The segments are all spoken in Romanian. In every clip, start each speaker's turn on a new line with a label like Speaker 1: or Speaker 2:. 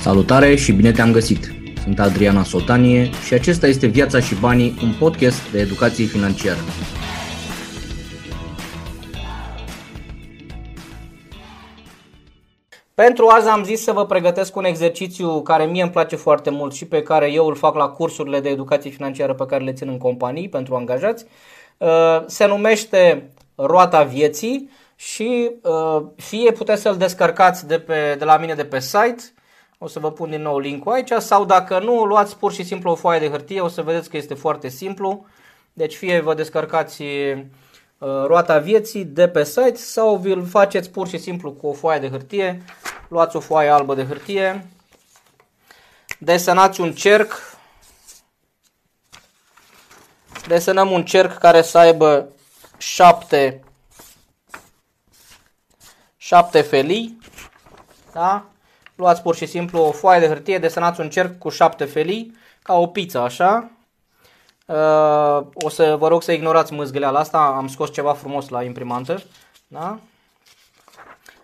Speaker 1: Salutare și bine te-am găsit! Sunt Adriana Sotanie și acesta este Viața și Banii, un podcast de educație financiară. Pentru azi am zis să vă pregătesc un exercițiu care mie îmi place foarte mult și pe care eu îl fac la cursurile de educație financiară pe care le țin în companii pentru angajați. Uh, se numește Roata Vieții și uh, fie puteți să-l descărcați de, pe, de la mine de pe site, o să vă pun din nou linkul aici, sau dacă nu, luați pur și simplu o foaie de hârtie, o să vedeți că este foarte simplu. Deci fie vă descărcați uh, roata vieții de pe site sau vi-l faceți pur și simplu cu o foaie de hârtie. Luați o foaie albă de hârtie, desenați un cerc, desenăm un cerc care să aibă șapte 7 felii, da? Luați pur și simplu o foaie de hârtie, desenați un cerc cu 7 felii, ca o pizza așa. Uh, o să vă rog să ignorați mâzgăleala asta, am scos ceva frumos la imprimantă, da?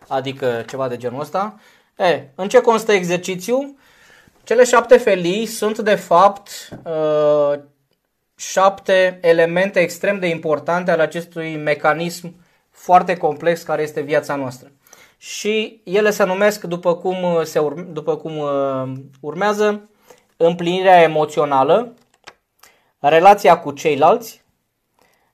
Speaker 1: Adică ceva de genul ăsta. E, în ce constă exercițiul? Cele șapte felii sunt de fapt uh, șapte elemente extrem de importante ale acestui mecanism foarte complex care este viața noastră. Și ele se numesc după cum, uh, se urme, după cum uh, urmează împlinirea emoțională, relația cu ceilalți,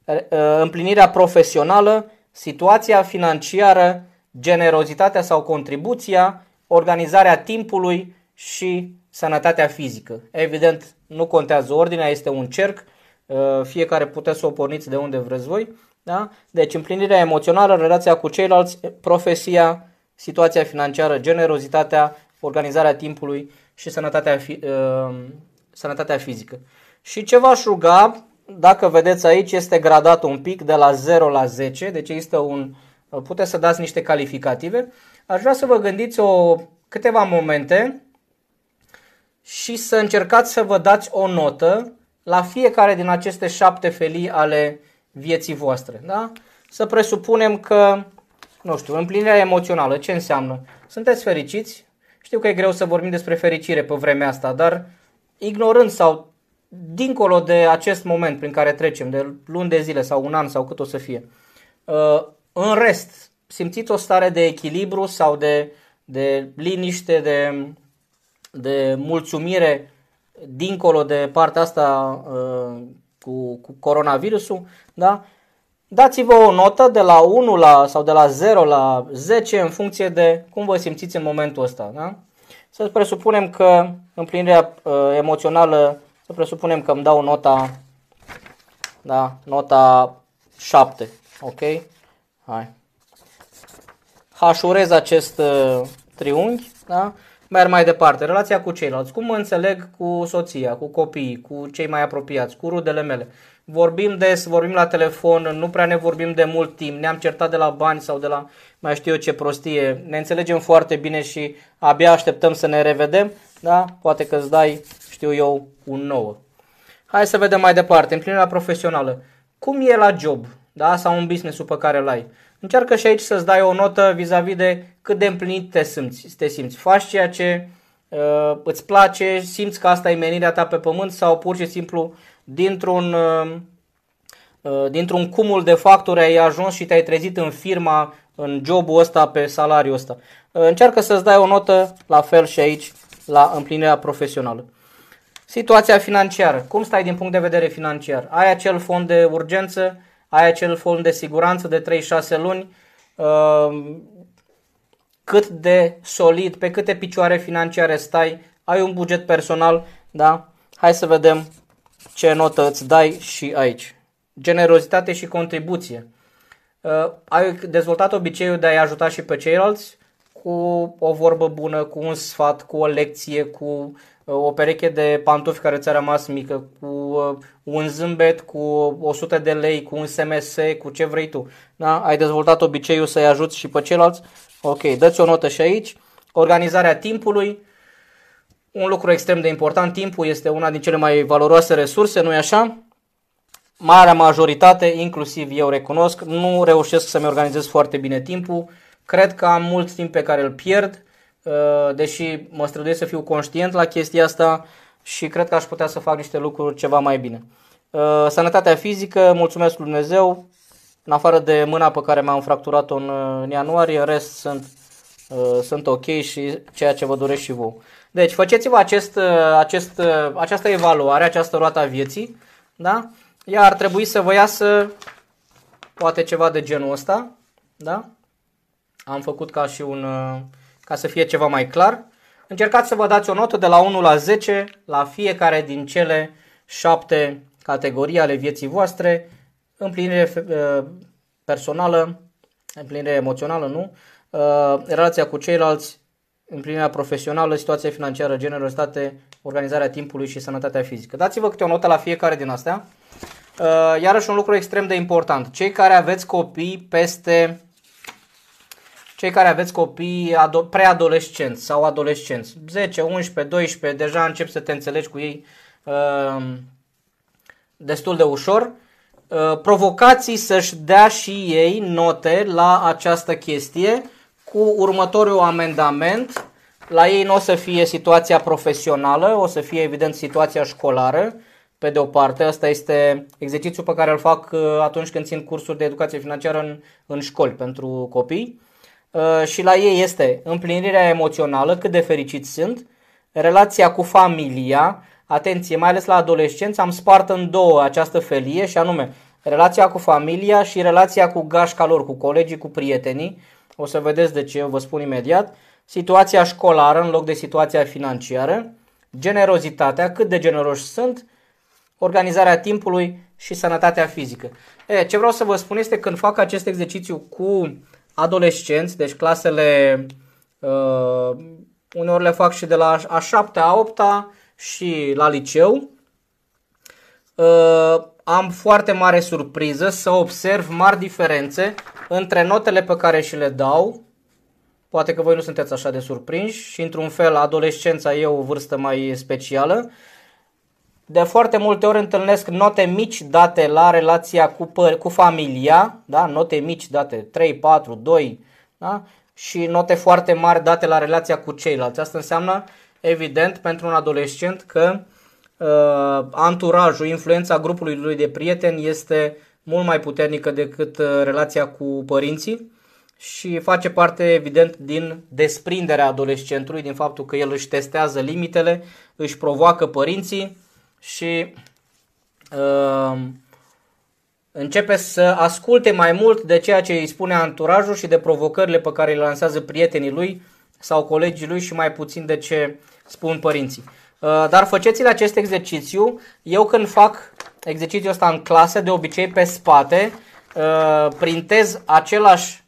Speaker 1: uh, împlinirea profesională, situația financiară, generozitatea sau contribuția, organizarea timpului și sănătatea fizică. Evident, nu contează ordinea, este un cerc, fiecare puteți să o porniți de unde vreți voi da? Deci împlinirea emoțională, relația cu ceilalți, profesia, situația financiară, generozitatea, organizarea timpului și sănătatea, fi, uh, sănătatea fizică. Și ce v-aș ruga, dacă vedeți aici, este gradat un pic de la 0 la 10, deci există un, puteți să dați niște calificative. Aș vrea să vă gândiți o, câteva momente și să încercați să vă dați o notă la fiecare din aceste șapte felii ale vieții voastre. Da? Să presupunem că, nu știu, împlinirea emoțională, ce înseamnă? Sunteți fericiți? Știu că e greu să vorbim despre fericire pe vremea asta, dar ignorând sau dincolo de acest moment prin care trecem, de luni de zile sau un an sau cât o să fie, uh, în rest, simțiți o stare de echilibru sau de, de liniște, de, de mulțumire dincolo de partea asta uh, cu, cu coronavirusul, da? Dați-vă o notă de la 1 la, sau de la 0 la 10 în funcție de cum vă simțiți în momentul ăsta. Da? Să presupunem că împlinirea uh, emoțională, să presupunem că îmi dau nota, da, nota 7. Ok? Hai. Hașurez acest uh, triunghi, da? Merg mai departe. Relația cu ceilalți. Cum mă înțeleg cu soția, cu copiii, cu cei mai apropiați, cu rudele mele. Vorbim des, vorbim la telefon, nu prea ne vorbim de mult timp, ne-am certat de la bani sau de la mai știu eu ce prostie. Ne înțelegem foarte bine și abia așteptăm să ne revedem. Da? Poate că îți dai, știu eu, un nou. Hai să vedem mai departe. Împlinirea profesională. Cum e la job? Da? Sau un business pe care îl ai? Încearcă și aici să-ți dai o notă vis-a-vis de cât de împlinit te simți. Te simți. Faci ceea ce uh, îți place, simți că asta e menirea ta pe pământ sau pur și simplu dintr-un, uh, uh, dintr-un cumul de factori ai ajuns și te-ai trezit în firma, în jobul ăsta, pe salariul ăsta. Uh, încearcă să-ți dai o notă la fel și aici la împlinirea profesională. Situația financiară. Cum stai din punct de vedere financiar? Ai acel fond de urgență? Ai acel fond de siguranță de 3-6 luni, uh, cât de solid, pe câte picioare financiare stai, ai un buget personal, da? Hai să vedem ce notă îți dai și aici. Generozitate și contribuție. Uh, ai dezvoltat obiceiul de a-i ajuta și pe ceilalți cu o vorbă bună, cu un sfat, cu o lecție, cu o pereche de pantofi care ți-a rămas mică, cu uh, un zâmbet, cu 100 de lei, cu un SMS, cu ce vrei tu. Da? Ai dezvoltat obiceiul să-i ajuți și pe ceilalți? Ok, dă-ți o notă și aici. Organizarea timpului. Un lucru extrem de important, timpul este una din cele mai valoroase resurse, nu-i așa? Marea majoritate, inclusiv eu recunosc, nu reușesc să-mi organizez foarte bine timpul. Cred că am mult timp pe care îl pierd uh, deși mă străduiesc să fiu conștient la chestia asta și cred că aș putea să fac niște lucruri ceva mai bine. Uh, sănătatea fizică, mulțumesc lui Dumnezeu, în afară de mâna pe care mi-am fracturat-o în, în ianuarie, în rest sunt, sunt ok și ceea ce vă doresc și vouă. Deci faceți-vă acest, acest, această evaluare, această roată a vieții, da? Ea ar trebui să vă iasă poate ceva de genul ăsta, da? Am făcut ca și un, ca să fie ceva mai clar. Încercați să vă dați o notă de la 1 la 10 la fiecare din cele șapte categorii ale vieții voastre. Împlinire uh, personală, împlinire emoțională, nu? Uh, relația cu ceilalți, împlinirea profesională, situația financiară, generositate, organizarea timpului și sănătatea fizică. Dați-vă câte o notă la fiecare din astea. Uh, iarăși un lucru extrem de important. Cei care aveți copii peste cei care aveți copii preadolescenți sau adolescenți, 10, 11, 12, deja încep să te înțelegi cu ei uh, destul de ușor, uh, provocații să-și dea și ei note la această chestie cu următorul amendament. La ei nu o să fie situația profesională, o să fie evident situația școlară, pe de o parte. Asta este exercițiul pe care îl fac uh, atunci când țin cursuri de educație financiară în, în școli pentru copii. Uh, și la ei este împlinirea emoțională, cât de fericiți sunt, relația cu familia, atenție, mai ales la adolescenți, am spart în două această felie și anume relația cu familia și relația cu gașca lor, cu colegii, cu prietenii. O să vedeți de ce, eu vă spun imediat. Situația școlară în loc de situația financiară, generozitatea, cât de generoși sunt, organizarea timpului și sănătatea fizică. E, ce vreau să vă spun este când fac acest exercițiu cu adolescenți, deci clasele, uh, uneori le fac și de la a 7 a 8 și la liceu, uh, am foarte mare surpriză să observ mari diferențe între notele pe care și le dau. Poate că voi nu sunteți așa de surprinși și într-un fel adolescența e o vârstă mai specială. De foarte multe ori întâlnesc note mici date la relația cu, păr- cu familia, da? note mici date 3, 4, 2 da? și note foarte mari date la relația cu ceilalți. Asta înseamnă, evident, pentru un adolescent că uh, anturajul, influența grupului lui de prieteni este mult mai puternică decât uh, relația cu părinții și face parte, evident, din desprinderea adolescentului, din faptul că el își testează limitele, își provoacă părinții și uh, începe să asculte mai mult de ceea ce îi spune anturajul și de provocările pe care le lansează prietenii lui sau colegii lui și mai puțin de ce spun părinții. Uh, dar faceți-le acest exercițiu. Eu când fac exercițiul ăsta în clasă, de obicei pe spate, uh, printez același,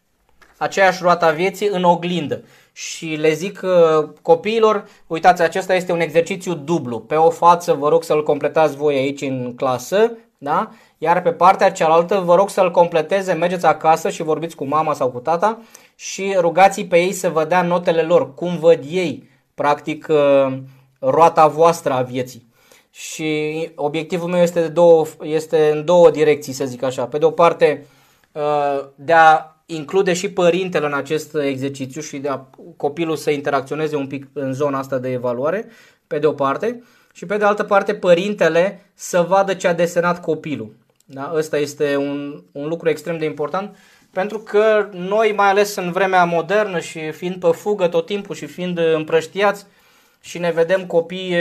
Speaker 1: aceeași roata vieții în oglindă și le zic uh, copiilor, uitați, acesta este un exercițiu dublu. Pe o față vă rog să-l completați voi aici în clasă, da? Iar pe partea cealaltă vă rog să-l completeze, mergeți acasă și vorbiți cu mama sau cu tata și rugați pe ei să vă dea notele lor, cum văd ei, practic, uh, roata voastră a vieții. Și obiectivul meu este, de două, este în două direcții, să zic așa. Pe de o parte, uh, de a include și părintele în acest exercițiu și de a copilul să interacționeze un pic în zona asta de evaluare, pe de o parte, și pe de altă parte părintele să vadă ce a desenat copilul. Da? Ăsta este un, un lucru extrem de important pentru că noi, mai ales în vremea modernă și fiind pe fugă tot timpul și fiind împrăștiați și ne vedem copii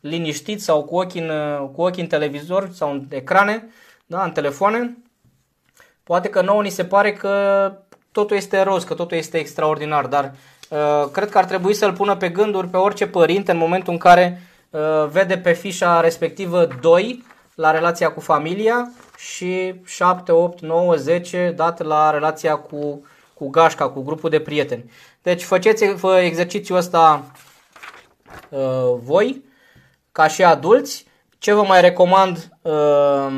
Speaker 1: liniștiți sau cu ochii în, cu ochii în televizor sau în ecrane, da, în telefoane, Poate că nouă ni se pare că totul este roz, că totul este extraordinar, dar uh, cred că ar trebui să-l pună pe gânduri pe orice părinte în momentul în care uh, vede pe fișa respectivă 2 la relația cu familia și 7, 8, 9, 10 dat la relația cu, cu gașca, cu grupul de prieteni. Deci faceți fă exercițiul ăsta uh, voi, ca și adulți. Ce vă mai recomand uh,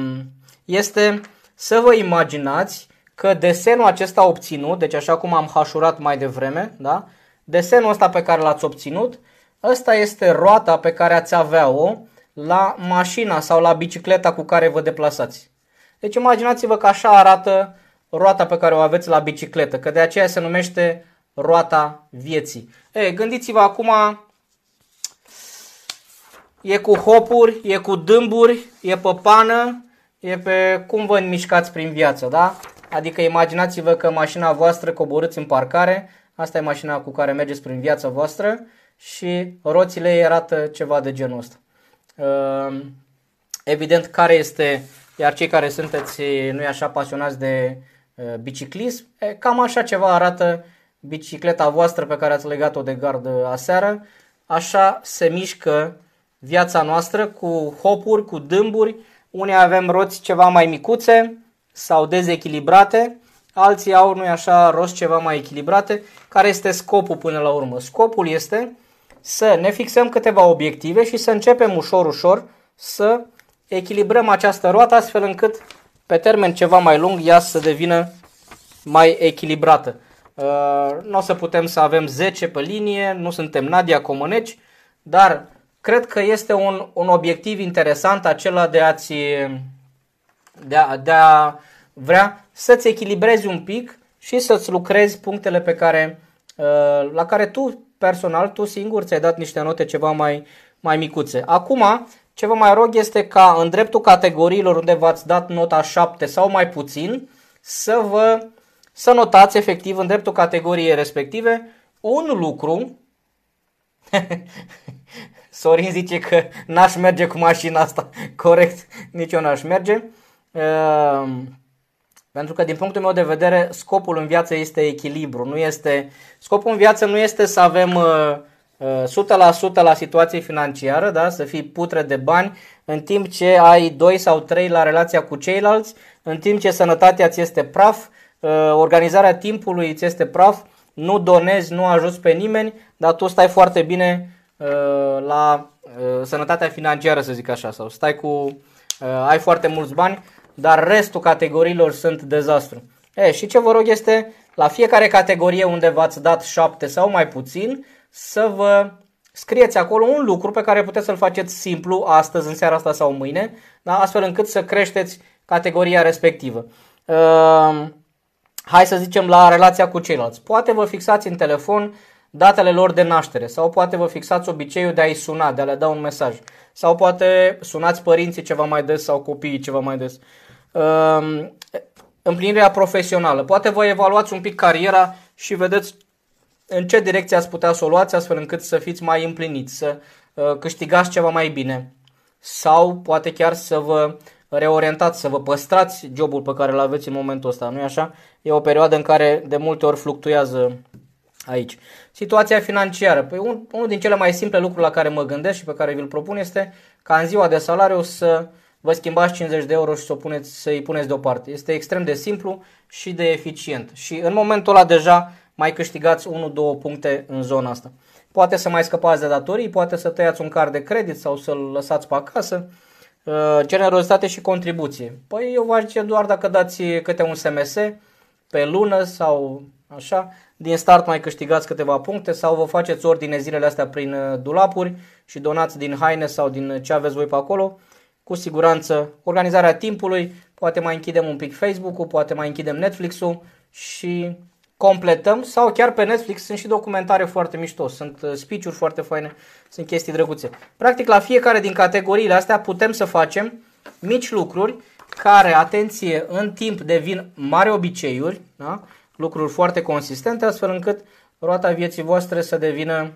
Speaker 1: este să vă imaginați că desenul acesta obținut, deci așa cum am hașurat mai devreme, da? desenul ăsta pe care l-ați obținut, ăsta este roata pe care ați avea-o la mașina sau la bicicleta cu care vă deplasați. Deci imaginați-vă că așa arată roata pe care o aveți la bicicletă, că de aceea se numește roata vieții. E, gândiți-vă acum, e cu hopuri, e cu dâmburi, e pe pană, e pe cum vă mișcați prin viață, da? Adică imaginați-vă că mașina voastră coborâți în parcare, asta e mașina cu care mergeți prin viața voastră și roțile ei arată ceva de genul ăsta. Ehm, evident, care este, iar cei care sunteți, nu e așa, pasionați de biciclism, cam așa ceva arată bicicleta voastră pe care ați legat-o de gardă aseară, așa se mișcă viața noastră cu hopuri, cu dâmburi, unii avem roți ceva mai micuțe sau dezechilibrate, alții au, nu așa, roți ceva mai echilibrate. Care este scopul până la urmă? Scopul este să ne fixăm câteva obiective și să începem ușor, ușor să echilibrăm această roată astfel încât pe termen ceva mai lung ea să devină mai echilibrată. Uh, nu o să putem să avem 10 pe linie, nu suntem Nadia Comăneci, dar cred că este un, un obiectiv interesant acela de a-ți de a, de a vrea să-ți echilibrezi un pic și să-ți lucrezi punctele pe care, uh, la care tu personal, tu singur ți-ai dat niște note ceva mai, mai micuțe. Acum, ce vă mai rog este ca în dreptul categoriilor unde v-ați dat nota 7 sau mai puțin, să vă să notați efectiv în dreptul categoriei respective un lucru Sorin zice că n-aș merge cu mașina asta. Corect, nici eu n-aș merge. Uh, pentru că din punctul meu de vedere scopul în viață este echilibru. Nu este, scopul în viață nu este să avem uh, uh, 100% la situație financiară, da? să fii putre de bani, în timp ce ai 2 sau 3 la relația cu ceilalți, în timp ce sănătatea ți este praf, uh, organizarea timpului ți este praf, nu donezi, nu ajuți pe nimeni, dar tu stai foarte bine uh, la uh, sănătatea financiară, să zic așa, sau stai cu, uh, ai foarte mulți bani, dar restul categoriilor sunt dezastru. E, și ce vă rog este, la fiecare categorie unde v-ați dat 7 sau mai puțin, să vă scrieți acolo un lucru pe care puteți să-l faceți simplu astăzi, în seara asta sau mâine, da? astfel încât să creșteți categoria respectivă. Uh, hai să zicem la relația cu ceilalți. Poate vă fixați în telefon datele lor de naștere sau poate vă fixați obiceiul de a-i suna, de a le da un mesaj sau poate sunați părinții ceva mai des sau copiii ceva mai des. Uh, împlinirea profesională. Poate vă evaluați un pic cariera și vedeți în ce direcție ați putea să o luați astfel încât să fiți mai împliniți, să uh, câștigați ceva mai bine sau poate chiar să vă reorientați, să vă păstrați jobul pe care îl aveți în momentul ăsta, nu-i așa? E o perioadă în care de multe ori fluctuează aici. Situația financiară. Păi un, unul din cele mai simple lucruri la care mă gândesc și pe care vi-l propun este ca în ziua de salariu să vă schimbați 50 de euro și să o puneți, să-i puneți deoparte. Este extrem de simplu și de eficient. Și în momentul ăla deja mai câștigați 1-2 puncte în zona asta. Poate să mai scăpați de datorii, poate să tăiați un card de credit sau să-l lăsați pe acasă. Uh, generozitate și contribuție. Păi eu v-aș zice doar dacă dați câte un SMS pe lună sau așa, din start mai câștigați câteva puncte sau vă faceți ordine zilele astea prin uh, dulapuri și donați din haine sau din ce aveți voi pe acolo. Cu siguranță organizarea timpului, poate mai închidem un pic Facebook-ul, poate mai închidem Netflix-ul și completăm sau chiar pe Netflix sunt și documentare foarte mișto, sunt uh, speech-uri foarte faine, sunt chestii drăguțe. Practic la fiecare din categoriile astea putem să facem mici lucruri care, atenție, în timp devin mari obiceiuri, da? Lucruri foarte consistente, astfel încât roata vieții voastre să devină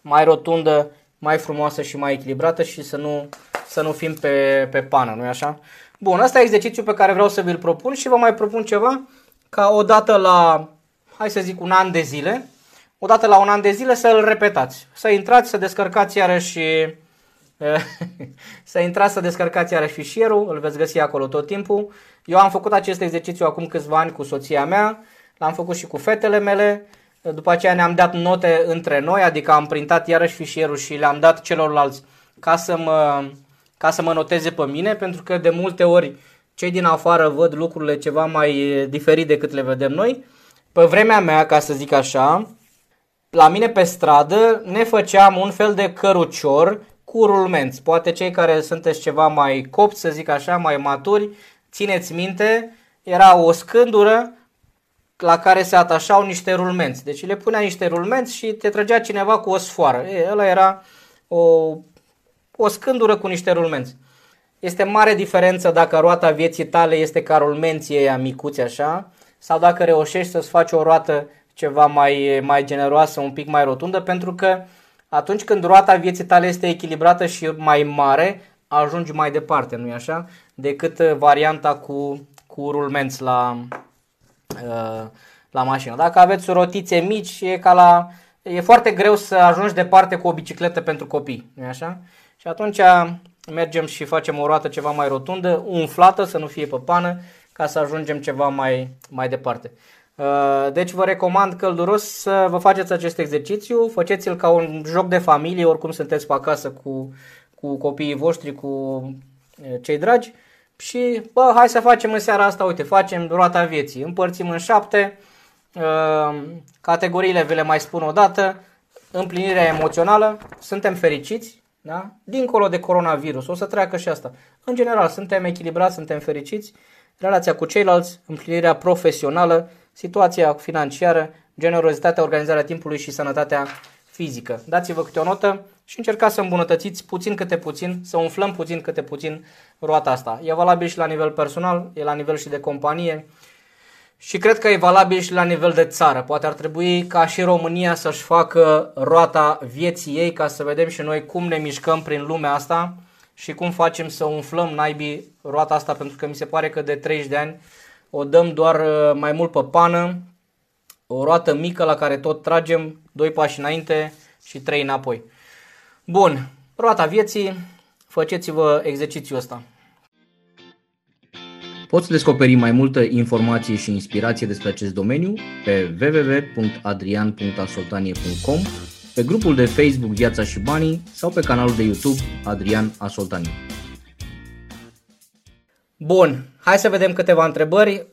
Speaker 1: mai rotundă, mai frumoasă și mai echilibrată și să nu, să nu fim pe, pe pană, nu-i așa? Bun, asta e exercițiul pe care vreau să vi-l propun și vă mai propun ceva ca odată la, hai să zic, un an de zile, odată la un an de zile să îl repetați. Să intrați, să descărcați iarăși să intrați să descărcați iarăși fișierul, îl veți găsi acolo tot timpul. Eu am făcut acest exercițiu acum câțiva ani cu soția mea, l-am făcut și cu fetele mele, după aceea ne-am dat note între noi, adică am printat iarăși fișierul și le-am dat celorlalți ca să mă, ca să mă noteze pe mine, pentru că de multe ori cei din afară văd lucrurile ceva mai diferit decât le vedem noi. Pe vremea mea, ca să zic așa, la mine pe stradă ne făceam un fel de cărucior cu rulmenți. Poate cei care sunteți ceva mai copți, să zic așa, mai maturi, țineți minte, era o scândură la care se atașau niște rulmenți. Deci le punea niște rulmenți și te trăgea cineva cu o sfoară. E, ăla era o, o scândură cu niște rulmenți. Este mare diferență dacă roata vieții tale este ca rulmenții ăia micuți așa, sau dacă reușești să-ți faci o roată ceva mai, mai generoasă, un pic mai rotundă, pentru că atunci când roata vieții tale este echilibrată și mai mare, ajungi mai departe, nu-i așa? Decât varianta cu, cu rulmenți la, uh, la mașină. Dacă aveți rotițe mici, e ca la... E foarte greu să ajungi departe cu o bicicletă pentru copii, nu așa? Și atunci mergem și facem o roată ceva mai rotundă, umflată, să nu fie pe pană, ca să ajungem ceva mai, mai departe. Uh, deci vă recomand călduros să vă faceți acest exercițiu, faceți-l ca un joc de familie, oricum sunteți pe acasă cu, cu copiii voștri, cu uh, cei dragi și bă, hai să facem în seara asta, uite, facem roata vieții, împărțim în șapte, uh, categoriile vi le mai spun o dată, împlinirea emoțională, suntem fericiți, da? dincolo de coronavirus, o să treacă și asta. În general, suntem echilibrați, suntem fericiți, relația cu ceilalți, împlinirea profesională, situația financiară, generozitatea, organizarea timpului și sănătatea fizică. Dați-vă câte o notă și încercați să îmbunătățiți puțin câte puțin, să umflăm puțin câte puțin roata asta. E valabil și la nivel personal, e la nivel și de companie și cred că e valabil și la nivel de țară. Poate ar trebui ca și România să-și facă roata vieții ei ca să vedem și noi cum ne mișcăm prin lumea asta și cum facem să umflăm naibii roata asta pentru că mi se pare că de 30 de ani o dăm doar uh, mai mult pe pană, o roată mică la care tot tragem, doi pași înainte și trei înapoi. Bun, roata vieții, faceți-vă exercițiul ăsta. Poți descoperi mai multă informație și inspirație despre acest domeniu pe www.adrian.asoltanie.com, pe grupul de Facebook Viața și Banii sau pe canalul de YouTube Adrian Asoltanie. Bun, hai să vedem câteva întrebări.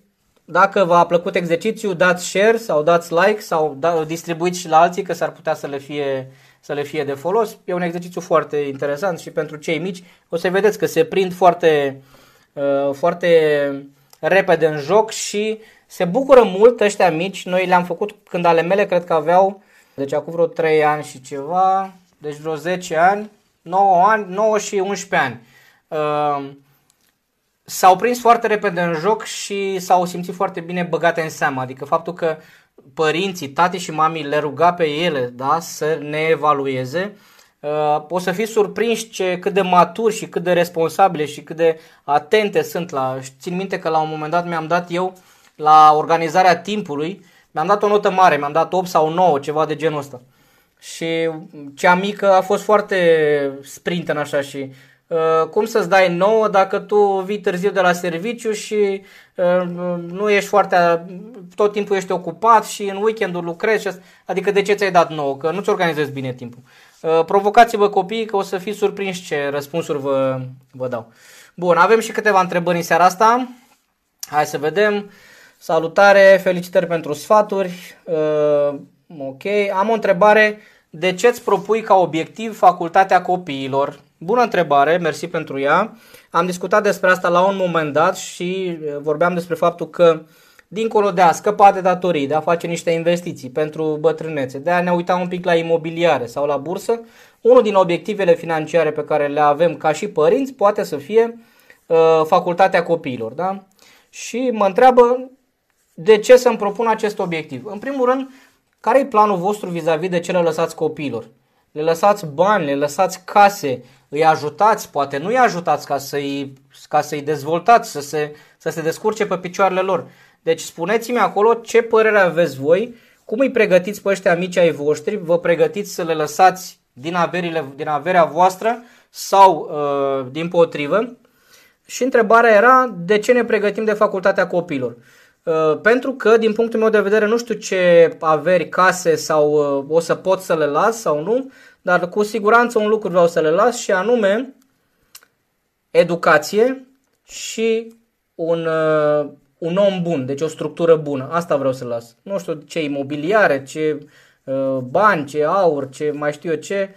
Speaker 1: Dacă v-a plăcut exercițiul, dați share sau dați like sau da, distribuiți și la alții că s-ar putea să le fie să le fie de folos. E un exercițiu foarte interesant și pentru cei mici o să vedeți că se prind foarte, uh, foarte repede în joc și se bucură mult ăștia mici. Noi le-am făcut când ale mele cred că aveau, deci acum vreo 3 ani și ceva, deci vreo 10 ani, 9 ani, 9 și 11 ani. Uh, s-au prins foarte repede în joc și s-au simțit foarte bine băgate în seamă. Adică faptul că părinții, tati și mami le ruga pe ele da, să ne evalueze, uh, o să fiți surprinși ce, cât de maturi și cât de responsabile și cât de atente sunt la... Țin minte că la un moment dat mi-am dat eu la organizarea timpului, mi-am dat o notă mare, mi-am dat 8 sau 9, ceva de genul ăsta. Și cea mică a fost foarte sprinten așa și Uh, cum să-ți dai nouă dacă tu vii târziu de la serviciu și uh, nu ești foarte, tot timpul ești ocupat și în weekendul lucrezi, adică de ce ți-ai dat nouă? Că nu-ți organizezi bine timpul. Uh, provocați-vă copiii că o să fiți surprinși ce răspunsuri vă, vă dau. Bun, avem și câteva întrebări în seara asta. Hai să vedem. Salutare, felicitări pentru sfaturi. Uh, ok, am o întrebare. De ce îți propui ca obiectiv facultatea copiilor? Bună întrebare, mersi pentru ea. Am discutat despre asta la un moment dat și vorbeam despre faptul că dincolo de a scăpa de datorii, de a face niște investiții pentru bătrânețe, de a ne uita un pic la imobiliare sau la bursă, unul din obiectivele financiare pe care le avem ca și părinți poate să fie uh, facultatea copiilor. Da? Și mă întreabă de ce să-mi propun acest obiectiv. În primul rând, care e planul vostru vis-a-vis de ce le lăsați copiilor? Le lăsați bani, le lăsați case, îi ajutați, poate nu îi ajutați ca să-i, ca să-i dezvoltați, să se, să se descurce pe picioarele lor. Deci spuneți-mi acolo ce părere aveți voi, cum îi pregătiți pe ăștia mici ai voștri, vă pregătiți să le lăsați din, averile, din averea voastră sau uh, din potrivă. Și întrebarea era de ce ne pregătim de facultatea copilor. Uh, pentru că, din punctul meu de vedere, nu știu ce averi, case sau uh, o să pot să le las sau nu, dar cu siguranță un lucru vreau să le las și anume educație și un, uh, un om bun, deci o structură bună. Asta vreau să las. Nu știu ce imobiliare, ce uh, bani, ce aur, ce mai știu eu ce,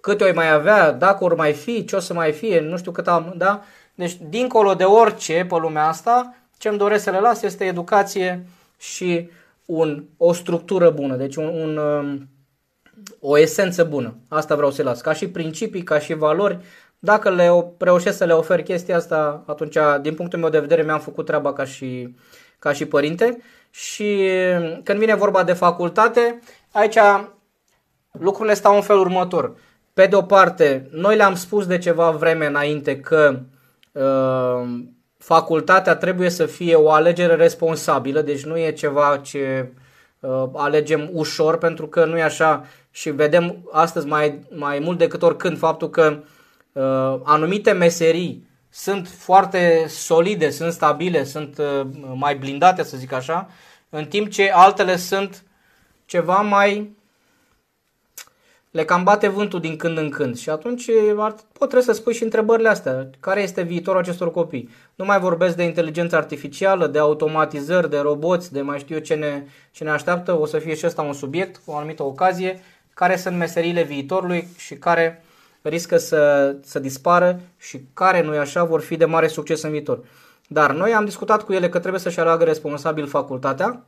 Speaker 1: câte oi mai avea, dacă ori mai fi, ce o să mai fie, nu știu cât am, da? Deci, dincolo de orice pe lumea asta, ce îmi doresc să le las este educație și un, o structură bună, deci un, un, um, o esență bună. Asta vreau să las. Ca și principii, ca și valori, dacă le reușesc să le ofer chestia asta, atunci, din punctul meu de vedere, mi-am făcut treaba ca și, ca și părinte. Și când vine vorba de facultate, aici lucrurile stau în felul următor. Pe de o parte, noi le-am spus de ceva vreme înainte că uh, facultatea trebuie să fie o alegere responsabilă, deci nu e ceva ce uh, alegem ușor, pentru că nu e așa. Și vedem astăzi mai, mai mult decât oricând faptul că uh, anumite meserii sunt foarte solide, sunt stabile, sunt uh, mai blindate, să zic așa, în timp ce altele sunt ceva mai le cam bate vântul din când în când și atunci ar, pot trebuie să spui și întrebările astea. Care este viitorul acestor copii? Nu mai vorbesc de inteligență artificială, de automatizări, de roboți, de mai știu eu ce ne, ce ne așteaptă. O să fie și ăsta un subiect, o anumită ocazie. Care sunt meseriile viitorului și care riscă să, să dispară și care, nu așa, vor fi de mare succes în viitor. Dar noi am discutat cu ele că trebuie să-și aleagă responsabil facultatea,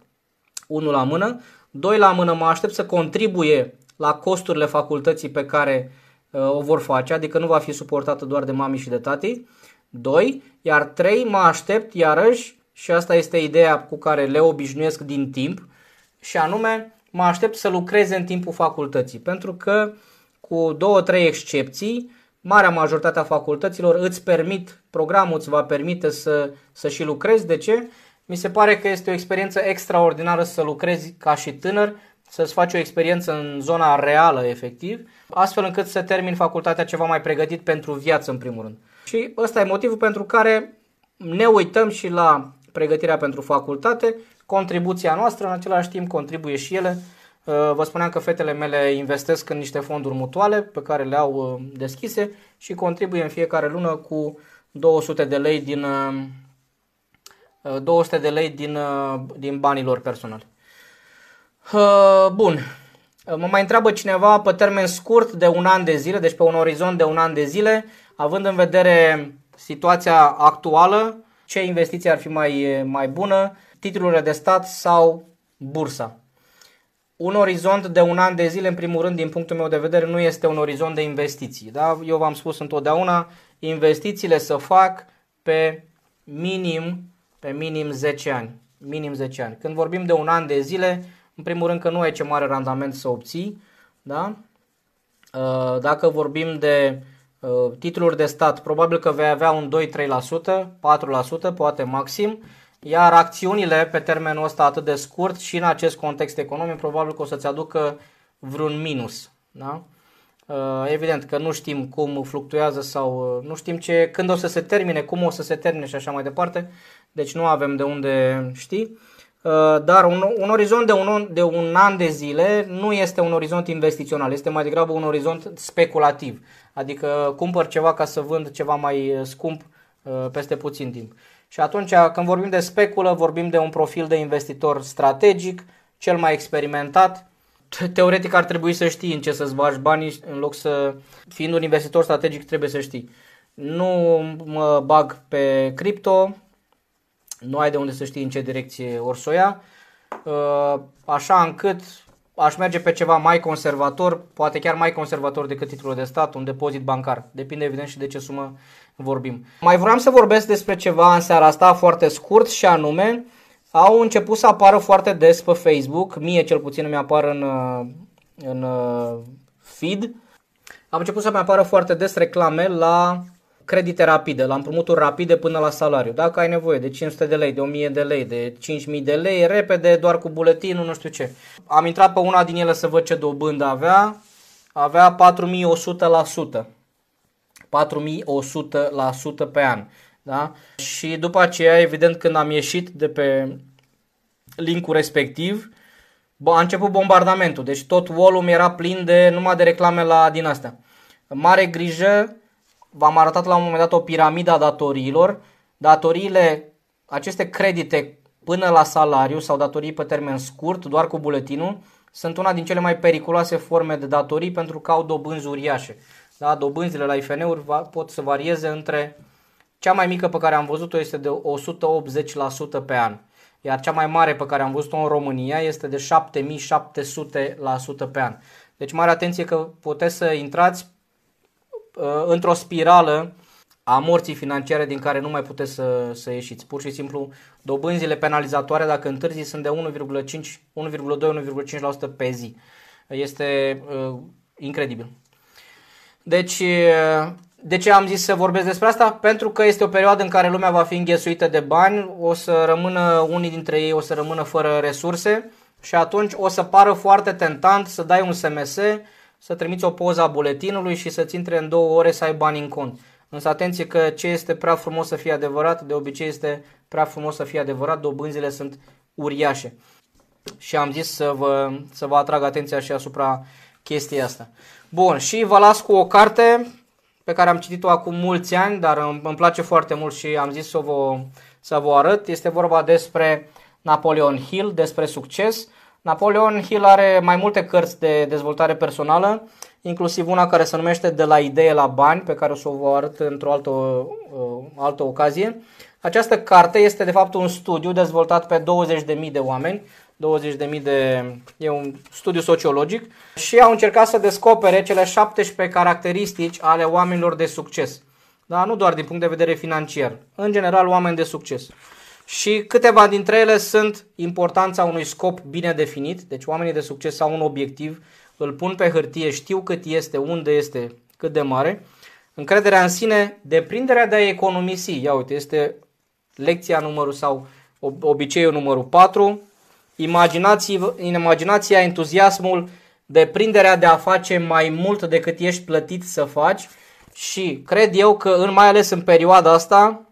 Speaker 1: unul la mână, doi la mână mă aștept să contribuie la costurile facultății pe care uh, o vor face, adică nu va fi suportată doar de mami și de tati. 2. Iar 3. Mă aștept iarăși, și asta este ideea cu care le obișnuiesc din timp, și anume mă aștept să lucreze în timpul facultății, pentru că cu două, trei excepții, marea majoritate a facultăților îți permit, programul îți va permite să, să și lucrezi. De ce? Mi se pare că este o experiență extraordinară să lucrezi ca și tânăr, să-ți faci o experiență în zona reală, efectiv, astfel încât să termin facultatea ceva mai pregătit pentru viață, în primul rând. Și ăsta e motivul pentru care ne uităm și la pregătirea pentru facultate, contribuția noastră, în același timp contribuie și ele. Uh, vă spuneam că fetele mele investesc în niște fonduri mutuale pe care le au uh, deschise și contribuie în fiecare lună cu 200 de lei din 200 uh, de lei din, din banii lor personali. Uh, bun. Mă mai întreabă cineva pe termen scurt de un an de zile, deci pe un orizont de un an de zile, având în vedere situația actuală, ce investiție ar fi mai, mai bună, titlurile de stat sau bursa. Un orizont de un an de zile, în primul rând, din punctul meu de vedere, nu este un orizont de investiții. Da? Eu v-am spus întotdeauna, investițiile să fac pe minim, pe minim 10 ani. Minim 10 ani. Când vorbim de un an de zile, în primul rând că nu ai ce mare randament să obții. Da? Uh, dacă vorbim de uh, titluri de stat, probabil că vei avea un 2-3%, 4%, poate maxim, iar acțiunile pe termenul ăsta atât de scurt și în acest context economic probabil că o să-ți aducă vreun minus. Da? Uh, evident că nu știm cum fluctuează sau nu știm ce, când o să se termine, cum o să se termine și așa mai departe, deci nu avem de unde ști. Uh, dar un, un orizont de un, de un an de zile nu este un orizont investițional, este mai degrabă un orizont speculativ. Adică cumpăr ceva ca să vând ceva mai uh, scump uh, peste puțin timp. Și atunci când vorbim de speculă, vorbim de un profil de investitor strategic, cel mai experimentat. Teoretic ar trebui să știi în ce să-ți bagi banii, în loc să, fiind un investitor strategic, trebuie să știi. Nu mă bag pe cripto, nu ai de unde să știi în ce direcție or să o ia, uh, așa încât aș merge pe ceva mai conservator, poate chiar mai conservator decât titlul de stat, un depozit bancar. Depinde evident și de ce sumă vorbim. Mai vreau să vorbesc despre ceva în seara asta foarte scurt și anume au început să apară foarte des pe Facebook, mie cel puțin mi apar în, uh, în uh, feed, am început să mi apară foarte des reclame la credite rapide, la împrumuturi rapide până la salariu. Dacă ai nevoie de 500 de lei, de 1000 de lei, de 5000 de lei, repede, doar cu buletinul, nu știu ce. Am intrat pe una din ele să văd ce dobândă avea. Avea 4100%. 4100% pe an. Da? Și după aceea, evident, când am ieșit de pe linkul respectiv, a început bombardamentul. Deci tot wall era plin de numai de reclame la din astea. Mare grijă v-am arătat la un moment dat o piramidă a datoriilor. Datoriile, aceste credite până la salariu sau datorii pe termen scurt, doar cu buletinul, sunt una din cele mai periculoase forme de datorii pentru că au dobânzi uriașe. Da? Dobânzile la IFN-uri pot să varieze între cea mai mică pe care am văzut-o este de 180% pe an. iar cea mai mare pe care am văzut-o în România este de 7700% pe an. Deci mare atenție că puteți să intrați uh, într-o spirală a morții financiare din care nu mai puteți să, să ieșiți. Pur și simplu, dobânzile penalizatoare, dacă întârzi, sunt de 1,2-1,5% pe zi. Este uh, incredibil. Deci, uh, de ce am zis să vorbesc despre asta? Pentru că este o perioadă în care lumea va fi înghesuită de bani, o să rămână unii dintre ei o să rămână fără resurse și atunci o să pară foarte tentant să dai un SMS, să trimiți o poză a buletinului și să-ți intre în două ore să ai bani în cont. Însă atenție că ce este prea frumos să fie adevărat, de obicei este prea frumos să fie adevărat, dobânzile sunt uriașe. Și am zis să vă, să vă atrag atenția și asupra chestia asta. Bun, și vă las cu o carte pe care am citit-o acum mulți ani, dar îmi, îmi place foarte mult și am zis să vă, să vă arăt. Este vorba despre Napoleon Hill, despre succes. Napoleon Hill are mai multe cărți de dezvoltare personală, inclusiv una care se numește De la idee la bani, pe care o să o vă arăt într-o altă, uh, altă ocazie. Această carte este de fapt un studiu dezvoltat pe 20.000 de oameni 20.000 de... e un studiu sociologic și au încercat să descopere cele 17 caracteristici ale oamenilor de succes. Da? Nu doar din punct de vedere financiar, în general oameni de succes. Și câteva dintre ele sunt importanța unui scop bine definit, deci oamenii de succes au un obiectiv, îl pun pe hârtie, știu cât este, unde este, cât de mare. Încrederea în sine, deprinderea de a economisi, ia uite, este lecția numărul sau obiceiul numărul 4, în imaginația, entuziasmul, deprinderea de a face mai mult decât ești plătit să faci. Și cred eu că în, mai ales în perioada asta,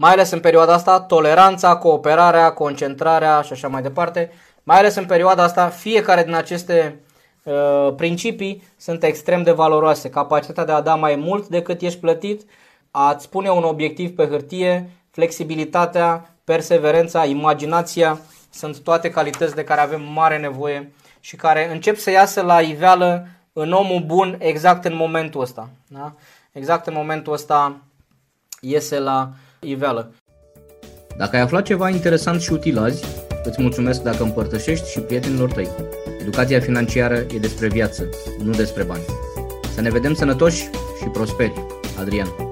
Speaker 1: mai ales în perioada asta, toleranța, cooperarea, concentrarea și așa mai departe, mai ales în perioada asta, fiecare din aceste uh, principii sunt extrem de valoroase. Capacitatea de a da mai mult decât ești plătit, a-ți pune un obiectiv pe hârtie, flexibilitatea, perseverența, imaginația, sunt toate calități de care avem mare nevoie și care încep să iasă la iveală în omul bun exact în momentul ăsta. Da? Exact în momentul ăsta iese la iveală.
Speaker 2: Dacă ai aflat ceva interesant și util azi, îți mulțumesc dacă împărtășești și prietenilor tăi. Educația financiară e despre viață, nu despre bani. Să ne vedem sănătoși și prosperi. Adrian